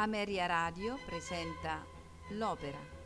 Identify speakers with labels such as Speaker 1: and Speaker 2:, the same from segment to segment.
Speaker 1: Ameria Radio presenta L'Opera.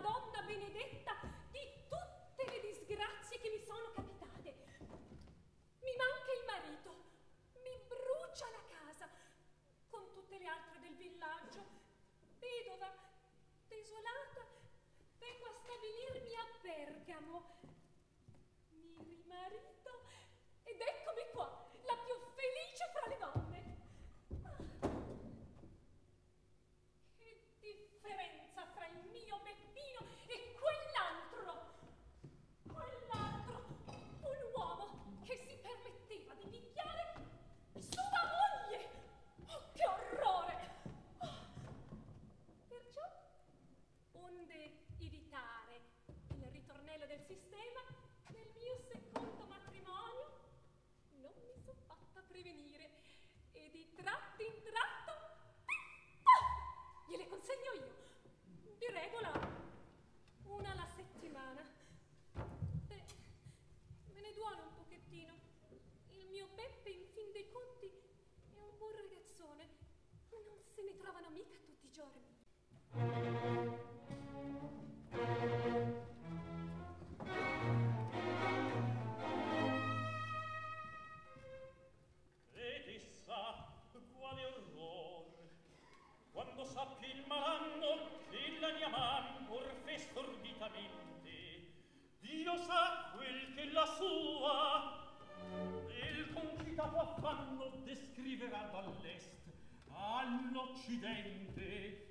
Speaker 2: Madonna benedetta di tutte le disgrazie che mi sono capitate. Mi manca il marito, mi brucia
Speaker 3: la
Speaker 2: casa con
Speaker 3: tutte le altre del villaggio, vedova, desolata, vengo a stabilirmi a Bergamo consegno io. Di regola una alla settimana. Beh, me ne duole un pochettino. Il mio Beppe, in fin dei conti, è un
Speaker 2: buon ragazzone. Non se ne trovano mica tutti i giorni. lo sa quel che
Speaker 3: la
Speaker 2: sua. Il concitato affanno descriverà dall'est all'occidente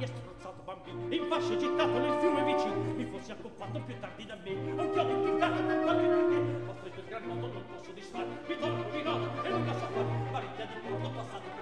Speaker 2: e strozzato bambino in fasce gettato nel fiume vicino mi fossi accoppato più tardi da me a un chiodo impiccato con qualche perché ho stretto il gran nodo non posso disfare mi torno di e non posso fare varia di porto passato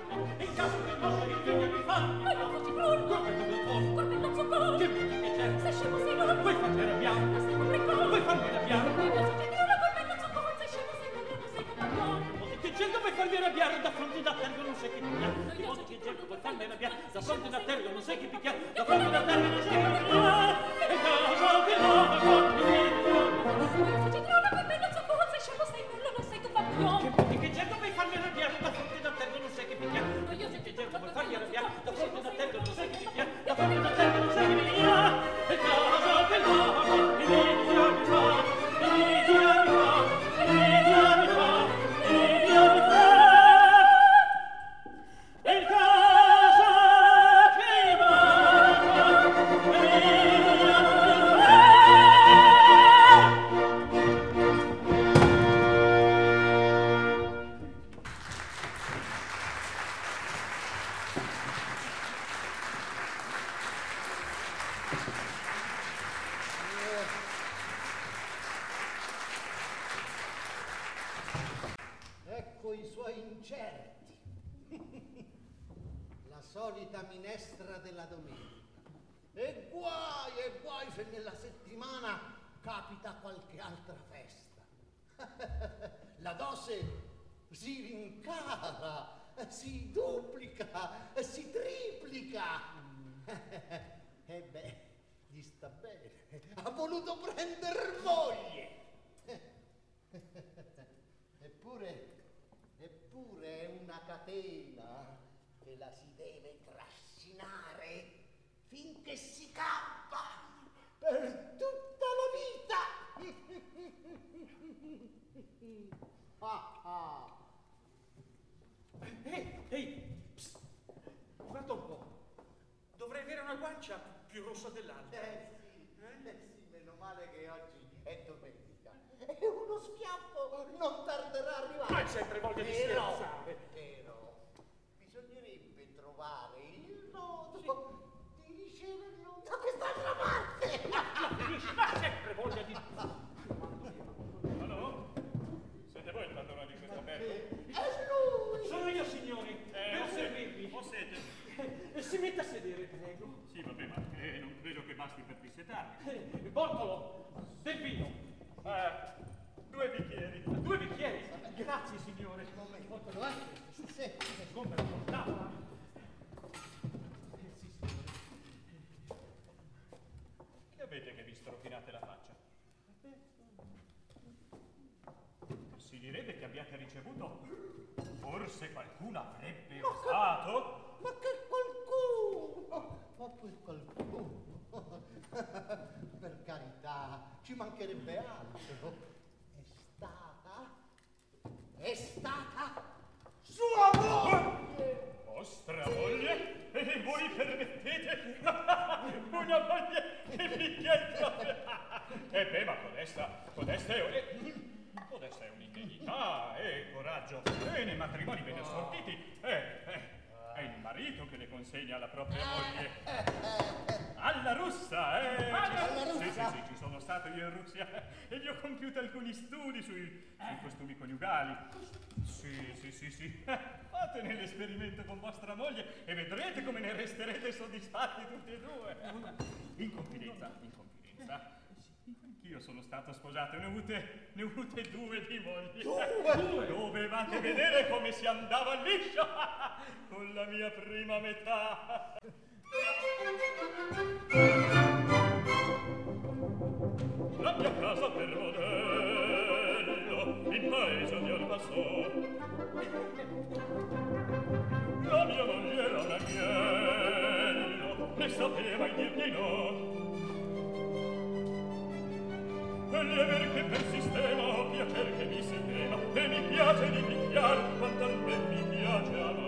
Speaker 2: eppure è una catena che la si deve
Speaker 3: trascinare finché
Speaker 2: si campa per tutta
Speaker 3: la vita. ah, ah.
Speaker 2: Ehi, hey, hey,
Speaker 3: ehi, guarda un
Speaker 2: po'.
Speaker 3: Dovrei avere una guancia più rossa dell'altra. Eh. uno schiaffo oh, non
Speaker 2: tarderà a arrivare.
Speaker 3: Ma c'è tre voglia
Speaker 2: di scherzare. Però, bisognerebbe trovare il modo sì. di riceverlo da quest'altra parte. Ma c'è sempre voglia di... Siete voi il
Speaker 4: padrone di questo merda? È lui! Sono io, signori, eh, per
Speaker 2: servirvi. O siete?
Speaker 4: Eh, si metta a
Speaker 2: sedere, prego. Sì, vabbè, ma
Speaker 4: eh,
Speaker 2: non
Speaker 4: credo che
Speaker 5: basti per dissetarvi.
Speaker 2: Eh, boccolo, del vino.
Speaker 5: Eh, due bicchieri.
Speaker 2: Due bicchieri. Grazie, signore.
Speaker 4: Bortolo, eh? Sì,
Speaker 2: portava? Eh, sì, signore.
Speaker 5: Che avete che vi stropinate la faccia? Si direbbe che abbiate ricevuto. Forse qualcuno avrebbe osato.
Speaker 4: Ma che qualcuno! Ma quel qualcuno! per carità, ci mancherebbe altro.
Speaker 5: vostra moglie e voi permettete? Una moglie che mi chiede e beh ma codesta codesta è e... codesta è un'indegnità e coraggio. E nei matrimoni ben assortiti eh, eh. È il marito che le consegna alla propria moglie. Alla russa, eh!
Speaker 4: Alla
Speaker 5: Sì,
Speaker 4: russa?
Speaker 5: Sì, sì, ci sono stato io in Russia e gli ho compiuto alcuni studi sui, sui costumi coniugali. Sì, sì, sì, sì. Fatene l'esperimento con vostra moglie e vedrete come ne resterete soddisfatti tutti e due. In confidenza, in confidenza. Anch'io sono stata sposata, ne ho avute, ne ho avute due di moglie.
Speaker 4: Due?
Speaker 5: Dovevate vedere come si andava liscio con la mia prima metà. La mia casa per modello, in paese di Albassò. La mia moglie era un agnello, ne sapeva il dir di no quelle verche per sistema o piacer mi si tema mi piace di picchiar ma tanto mi piace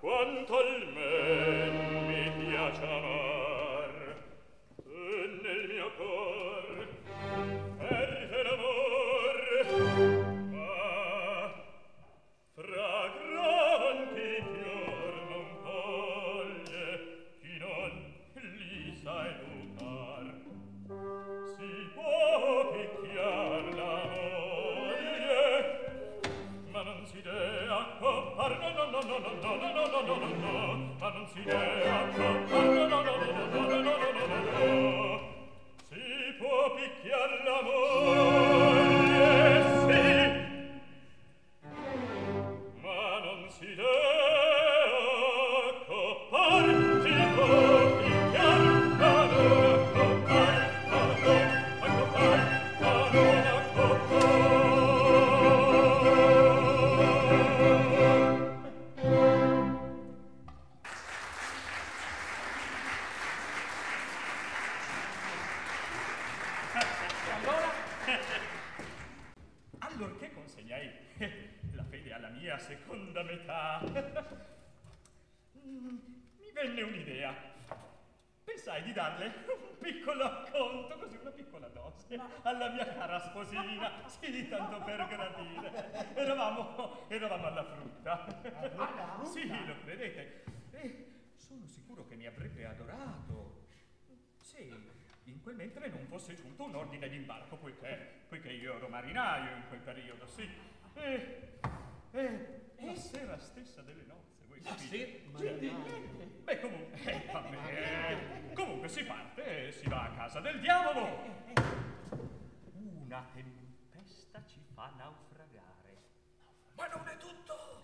Speaker 5: quanto al men mi piace amar Si può picchiar mia cara sposina, sì, tanto per gradire. Eravamo, eravamo alla frutta.
Speaker 4: frutta?
Speaker 5: Sì, lo credete. E sono sicuro che mi avrebbe adorato. Se in quel mentre non fosse giunto un ordine d'imbarco, poiché, poiché io ero marinaio in quel periodo, sì. E, e la sera stessa delle nozze, voi capite? Beh, comunque, eh, vabbè, comunque si parte e si va a casa del diavolo. Una tempesta ci fa naufragare.
Speaker 6: Ma non è tutto!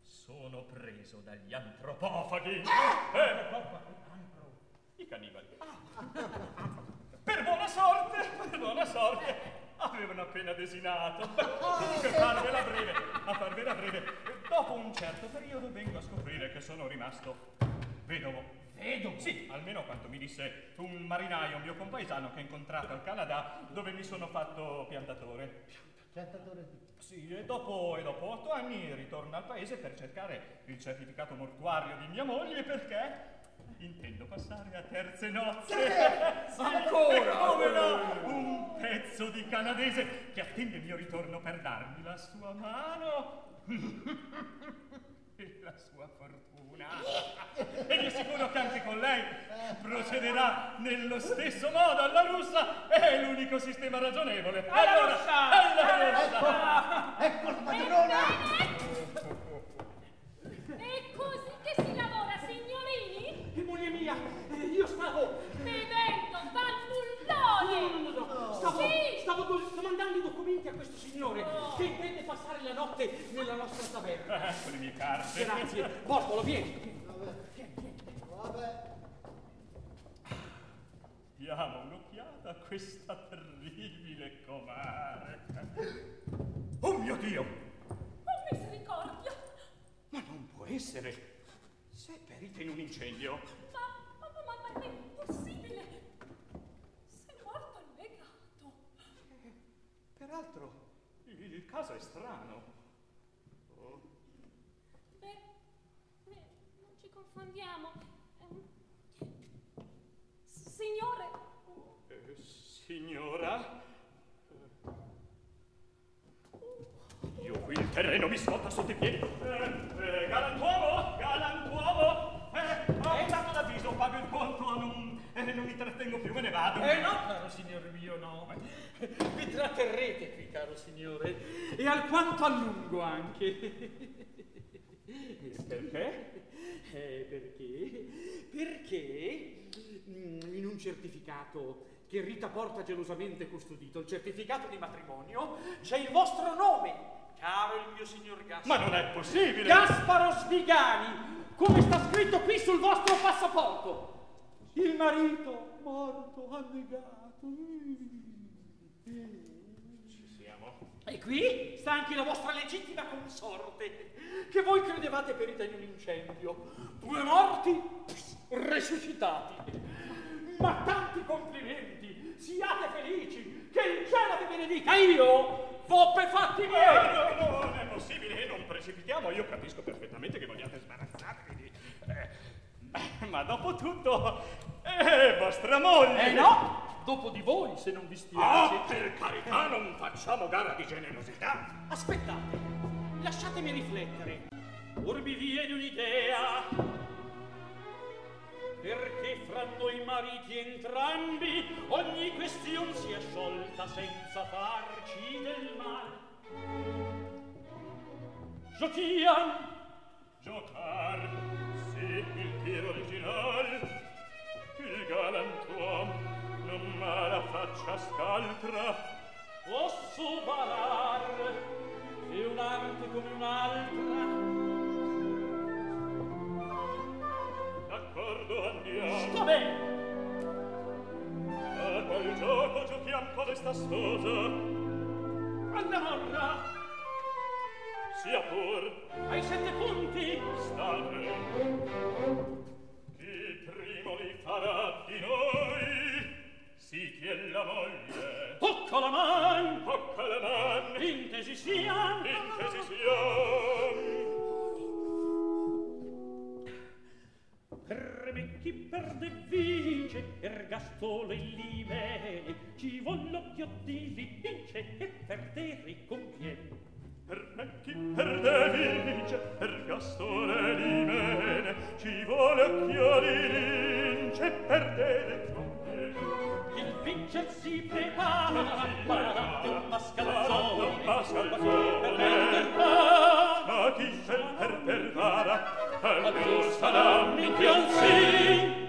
Speaker 5: Sono preso dagli antropofagi. Eh, I cannibali. Per buona sorte, per buona sorte. Avevano appena desinato. Dico, a farvela breve, a farvela breve. Dopo un certo periodo vengo a scoprire che sono rimasto vedovo.
Speaker 6: Vedovo?
Speaker 5: Sì, almeno quanto mi disse un marinaio mio compaesano che ho incontrato al Canada dove mi sono fatto piantatore.
Speaker 4: Piantatore di...
Speaker 5: Sì, e dopo, e dopo otto anni ritorno al paese per cercare il certificato mortuario di mia moglie perché intendo passare a terze nozze. Sì,
Speaker 6: ancora?
Speaker 5: E come no? Un pezzo di canadese che attende il mio ritorno per darmi la sua mano e la sua fortuna. E vi assicuro che anche con lei procederà nello stesso modo alla russa. È l'unico sistema ragionevole.
Speaker 6: Alla
Speaker 5: allora,
Speaker 6: russa!
Speaker 5: alla russa!
Speaker 4: Ecco la padrona!
Speaker 3: È così che si lavora, signorini?
Speaker 2: E moglie mia, eh, io stavo...
Speaker 3: Bevendo
Speaker 2: No,
Speaker 3: fannullone!
Speaker 2: no, no, no, stavo,
Speaker 3: Sì!
Speaker 2: stavo documenti a questo signore che intende passare la notte nella nostra taverna.
Speaker 5: Ecco le mie carte.
Speaker 2: Grazie. Bortolo, vieni.
Speaker 4: Vabbè.
Speaker 5: Diamo un'occhiata a questa terribile comare. Oh mio Dio!
Speaker 3: Oh, misericordia!
Speaker 5: Ma non può essere! Se è perita in un incendio.
Speaker 3: Ma, ma, ma, ma, ma è impossibile!
Speaker 5: Peraltro, il caso è strano. Oh,
Speaker 3: Beh, beh, non ci confondiamo. Ehm, Signore,
Speaker 5: eh, signora? Io qui il terreno mi scotta sotto i piedi. Eh, eh, galantuomo! Galantuomo! Eh, ho dato l'avviso, pago il conto, non, eh, non mi trattengo più, me ne vado.
Speaker 2: Eh no, caro signore mio, no. Vi tratterrete qui, caro signore, e alquanto a lungo anche.
Speaker 5: Perché?
Speaker 2: Eh, perché? Perché mm, in un certificato che Rita porta gelosamente custodito, il certificato di matrimonio, c'è il vostro nome, caro il mio signor Gasparo.
Speaker 5: Ma non è possibile!
Speaker 2: Gasparo Svigani, come sta scritto qui sul vostro passaporto. Il marito morto, annegato. E qui sta anche la vostra legittima consorte, che voi credevate perita in un incendio. Due morti resuscitati. Ma tanti complimenti, siate felici, che il cielo vi benedica. Io v'ho per fatti
Speaker 5: Eh,
Speaker 2: miei.
Speaker 5: no, no, non è possibile, non precipitiamo. Io capisco perfettamente che vogliate sbarazzarvi di... eh, ma dopo tutto, è vostra moglie.
Speaker 2: Eh no, dopo di voi, se non vi
Speaker 5: Ah,
Speaker 2: spiace.
Speaker 5: per carità, non facciamo gara di generosità.
Speaker 2: Aspettate, lasciatemi riflettere. Or mi viene un'idea. Perché fra noi mariti entrambi ogni question sia sciolta senza farci del mal. Giochiam!
Speaker 5: Giocar, sì, il tiro original. Il galantuom la faccia scaltra
Speaker 2: posso balar e un'arte come un'altra?
Speaker 5: D'accordo andiamo.
Speaker 2: Sta bene.
Speaker 5: A quel gioco giochiam con sposa?
Speaker 2: alla morra.
Speaker 5: Sia pur.
Speaker 2: Ai sette punti.
Speaker 5: Sta bene la moglie.
Speaker 2: Tocca la man.
Speaker 5: Tocca la man.
Speaker 2: Intesi sia
Speaker 5: intesi siam!
Speaker 2: per me chi perde vince ergastole libene ci vogl'occhio di vince e perdere ricompiene
Speaker 5: Per me chi perde vince, per gastone di bene, ci vuole occhio di lince, perdere non
Speaker 2: il vincel si prepara Maradon Mascalzone.
Speaker 5: Mascalzone.
Speaker 2: Per Verdervara
Speaker 5: ma chi se per a Al
Speaker 2: giusta
Speaker 5: la
Speaker 2: minchionzì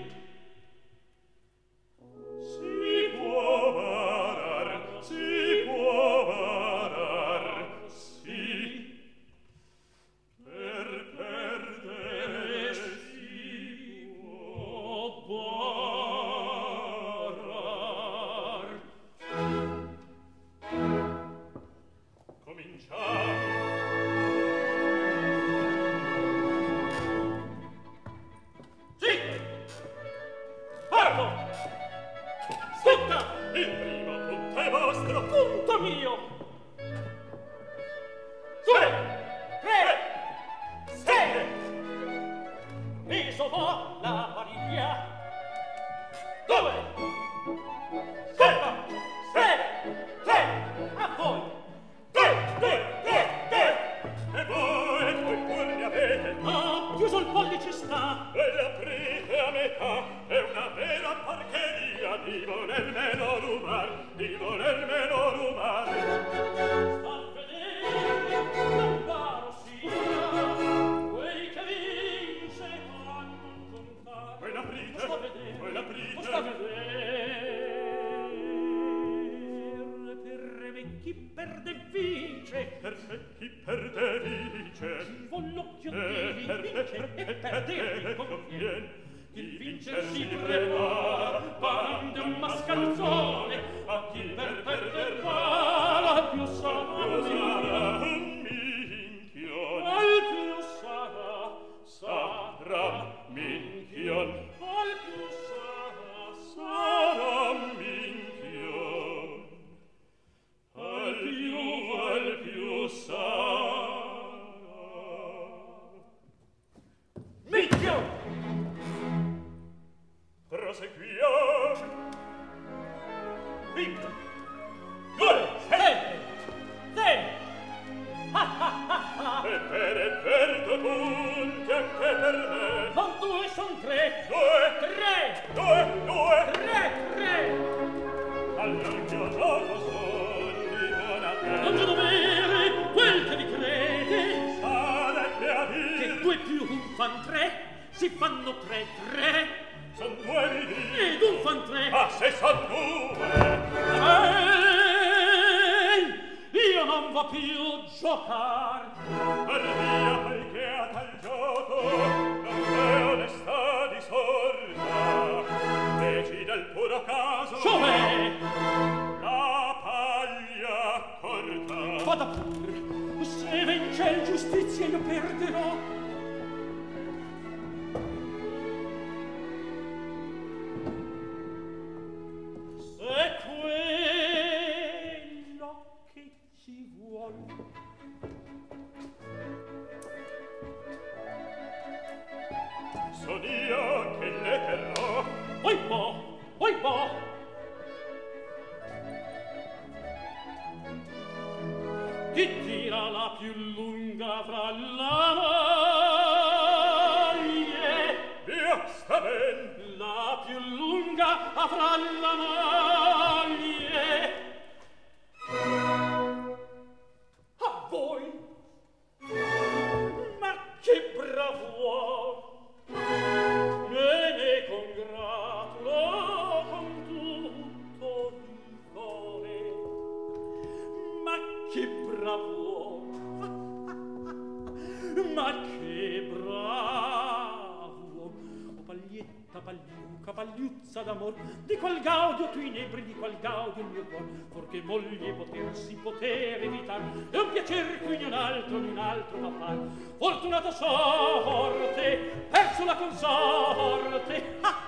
Speaker 2: cerco in un altro, in un altro da far. Fortunata sorte, perso la consorte, ah!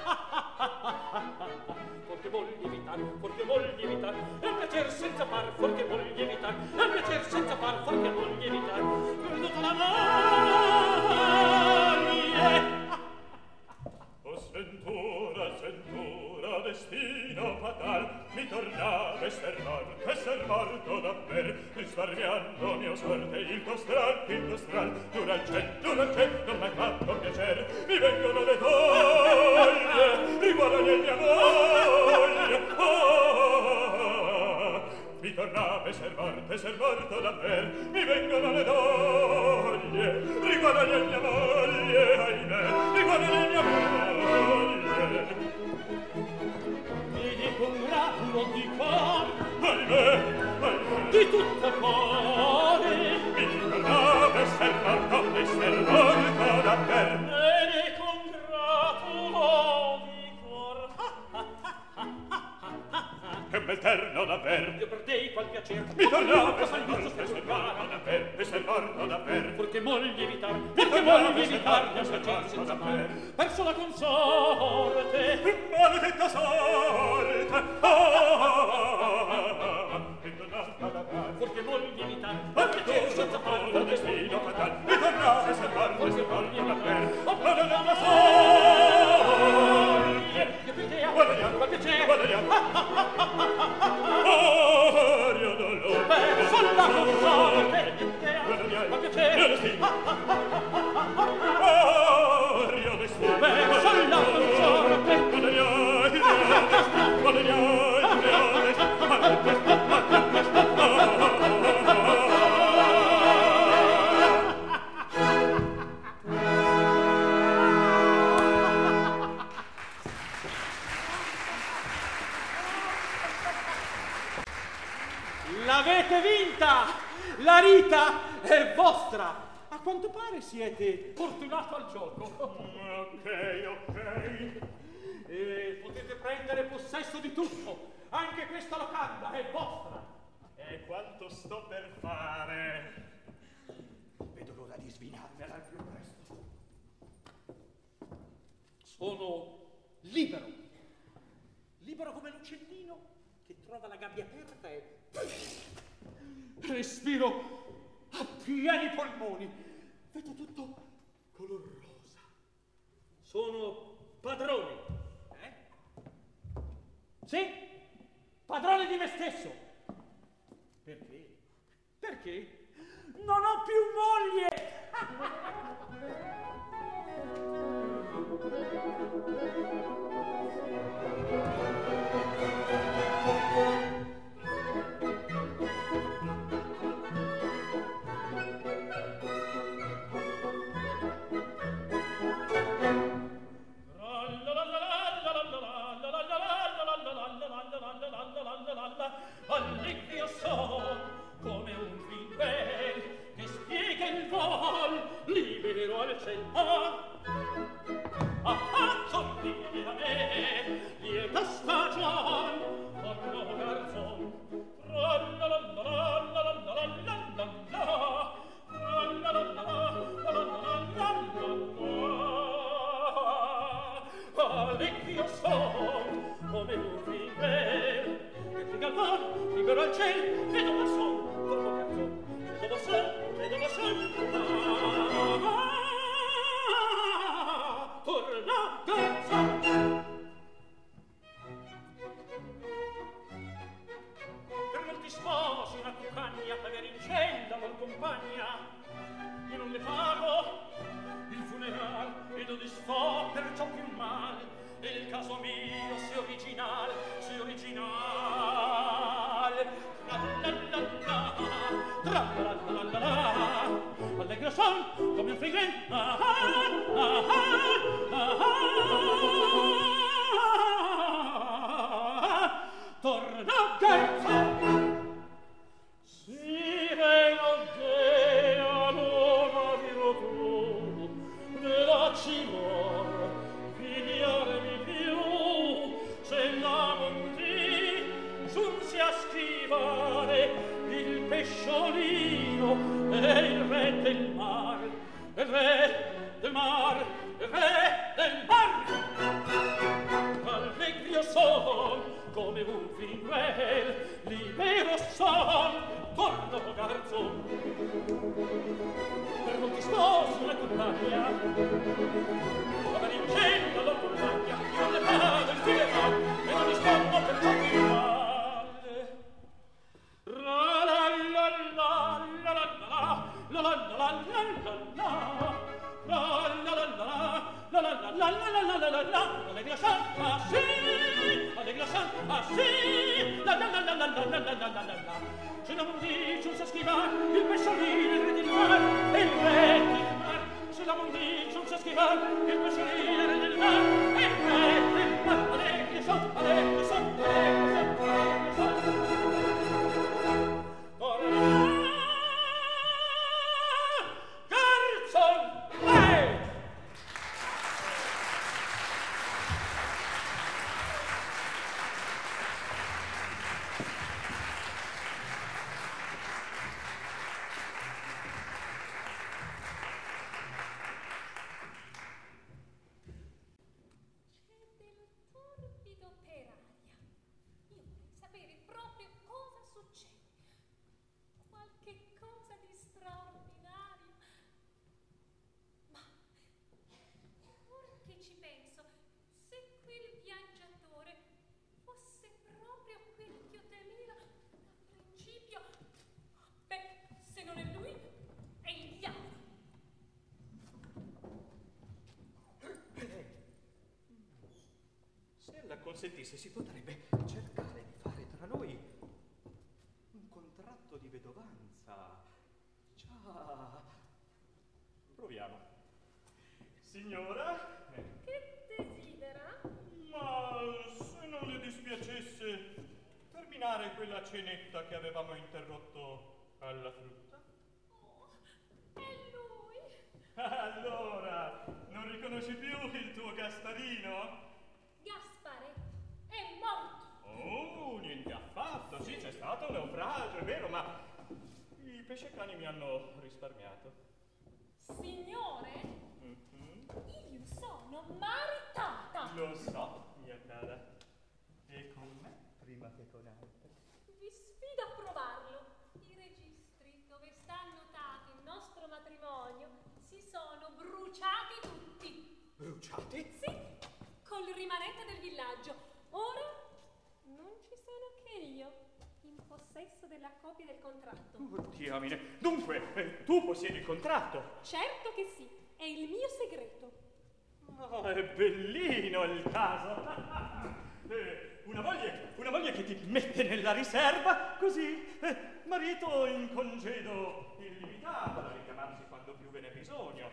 Speaker 2: congratulo di qua,
Speaker 5: ahimè, ahimè,
Speaker 2: di tutta qua. piacer
Speaker 5: mi
Speaker 2: tornerà per
Speaker 5: salvezza per
Speaker 2: salvarla
Speaker 5: da per per salvarla da per.
Speaker 2: Perché moglie evitar perché moglie evitar la sua senza mare verso la consorte.
Speaker 5: Maledetta sorte.
Speaker 2: Oh, oh, oh, oh, oh. siete fortunato al gioco.
Speaker 5: ok, ok.
Speaker 2: E potete prendere possesso di tutto. Anche questa locanda è vostra.
Speaker 5: E quanto sto per fare?
Speaker 2: Vedo l'ora di svinarmela al più presto. Sono libero. Libero come l'uccellino che trova la gabbia aperta e... Respiro a pieni polmoni Aspetta tutto color rosa. Sono padrone. Eh? Sì, padrone di me stesso. Perché? Perché? Non ho più moglie!
Speaker 5: Consentisse, si potrebbe cercare di fare tra noi un contratto di vedovanza. Già. Proviamo. Signora,
Speaker 1: Che desidera?
Speaker 5: ma se non le dispiacesse terminare quella cenetta che avevamo interrotto alla frutta?
Speaker 1: Oh, è lui!
Speaker 5: Allora, non riconosci più il tuo Gasparino? Affatto. Sì, c'è stato un naufragio, è vero, ma i pescecani mi hanno risparmiato.
Speaker 1: Signore,
Speaker 5: Mhm.
Speaker 1: io sono maritata!
Speaker 5: Lo so, mia cara. E con me prima che con altri.
Speaker 1: Vi sfido a provarlo. I registri dove sta annotato il nostro matrimonio si sono bruciati tutti.
Speaker 5: Bruciati?
Speaker 1: Sì, col rimanente del villaggio. Ora non ci sono che io, in possesso della copia del contratto.
Speaker 5: Diamine. Dunque, eh, tu possiedi il contratto.
Speaker 1: Certo che sì, è il mio segreto.
Speaker 5: Oh, è bellino il caso. Eh, una moglie, una moglie che ti mette nella riserva, così, eh, marito in congedo illimitato da richiamarsi quando più ve n'è bisogno.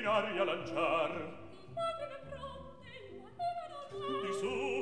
Speaker 5: in aria lanciar. Le lagrime pronte, il di su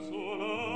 Speaker 5: sola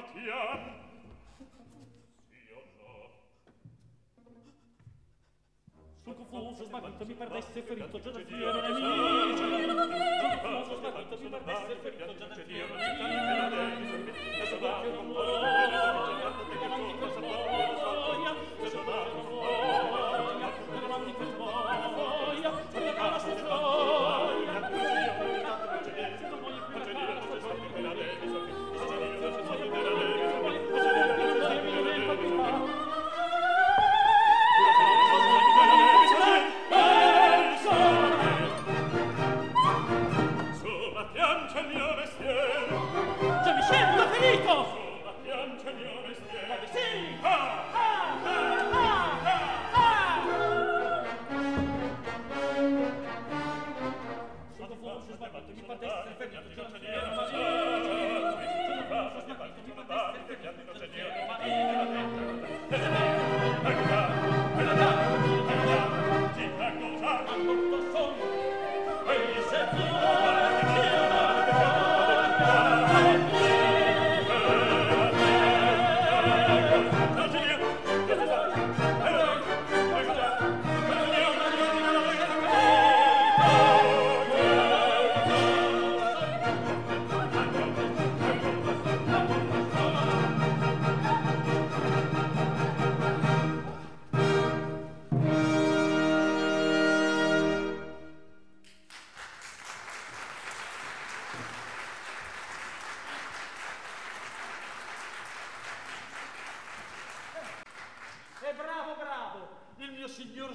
Speaker 5: gratiam. Sì
Speaker 2: o
Speaker 5: no?
Speaker 2: Son confuso, sbagliato, mi perdesse ferito, già da fiera nemici. Son confuso, sbagliato, mi perdesse ferito, già da fiera nemici. E so da che non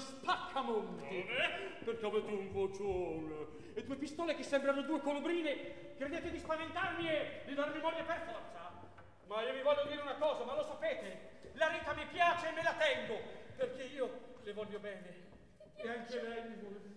Speaker 2: spaccamonti. Perché avete un vocione e due pistole che sembrano due colobrine. Credete di spaventarmi e di darmi morire per forza? Ma io vi voglio dire una cosa, ma lo sapete. La Rita mi piace e me la tengo, perché io le voglio bene. E anche lei mi vuole bene.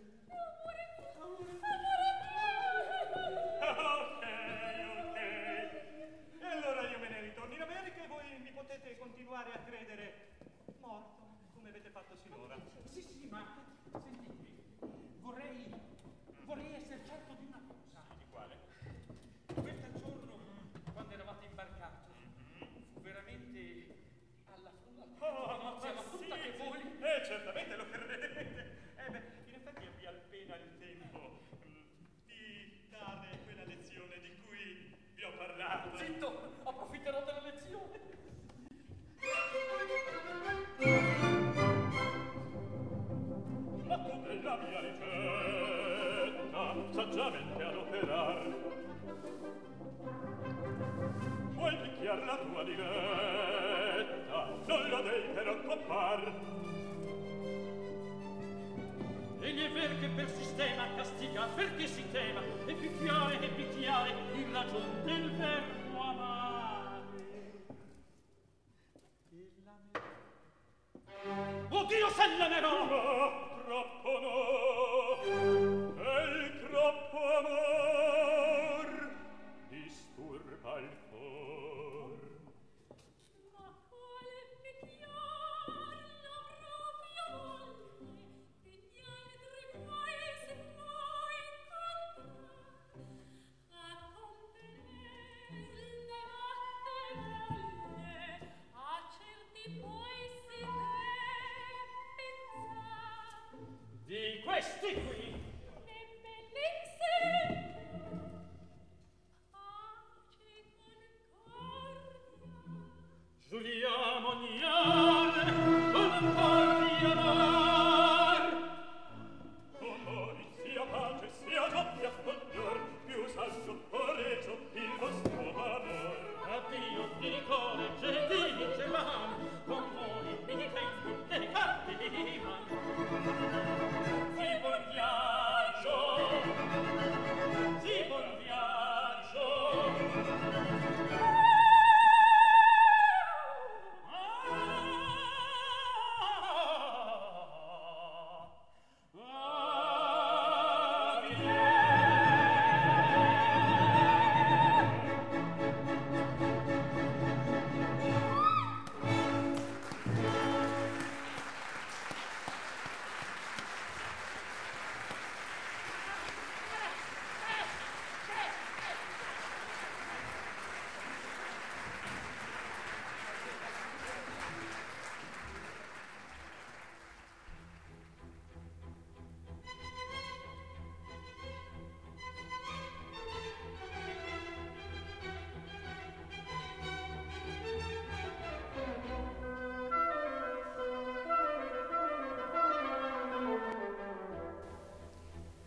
Speaker 2: perché si tema? E picchiare e picchiare in ragion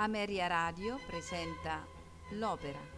Speaker 7: Ameria Radio presenta l'opera.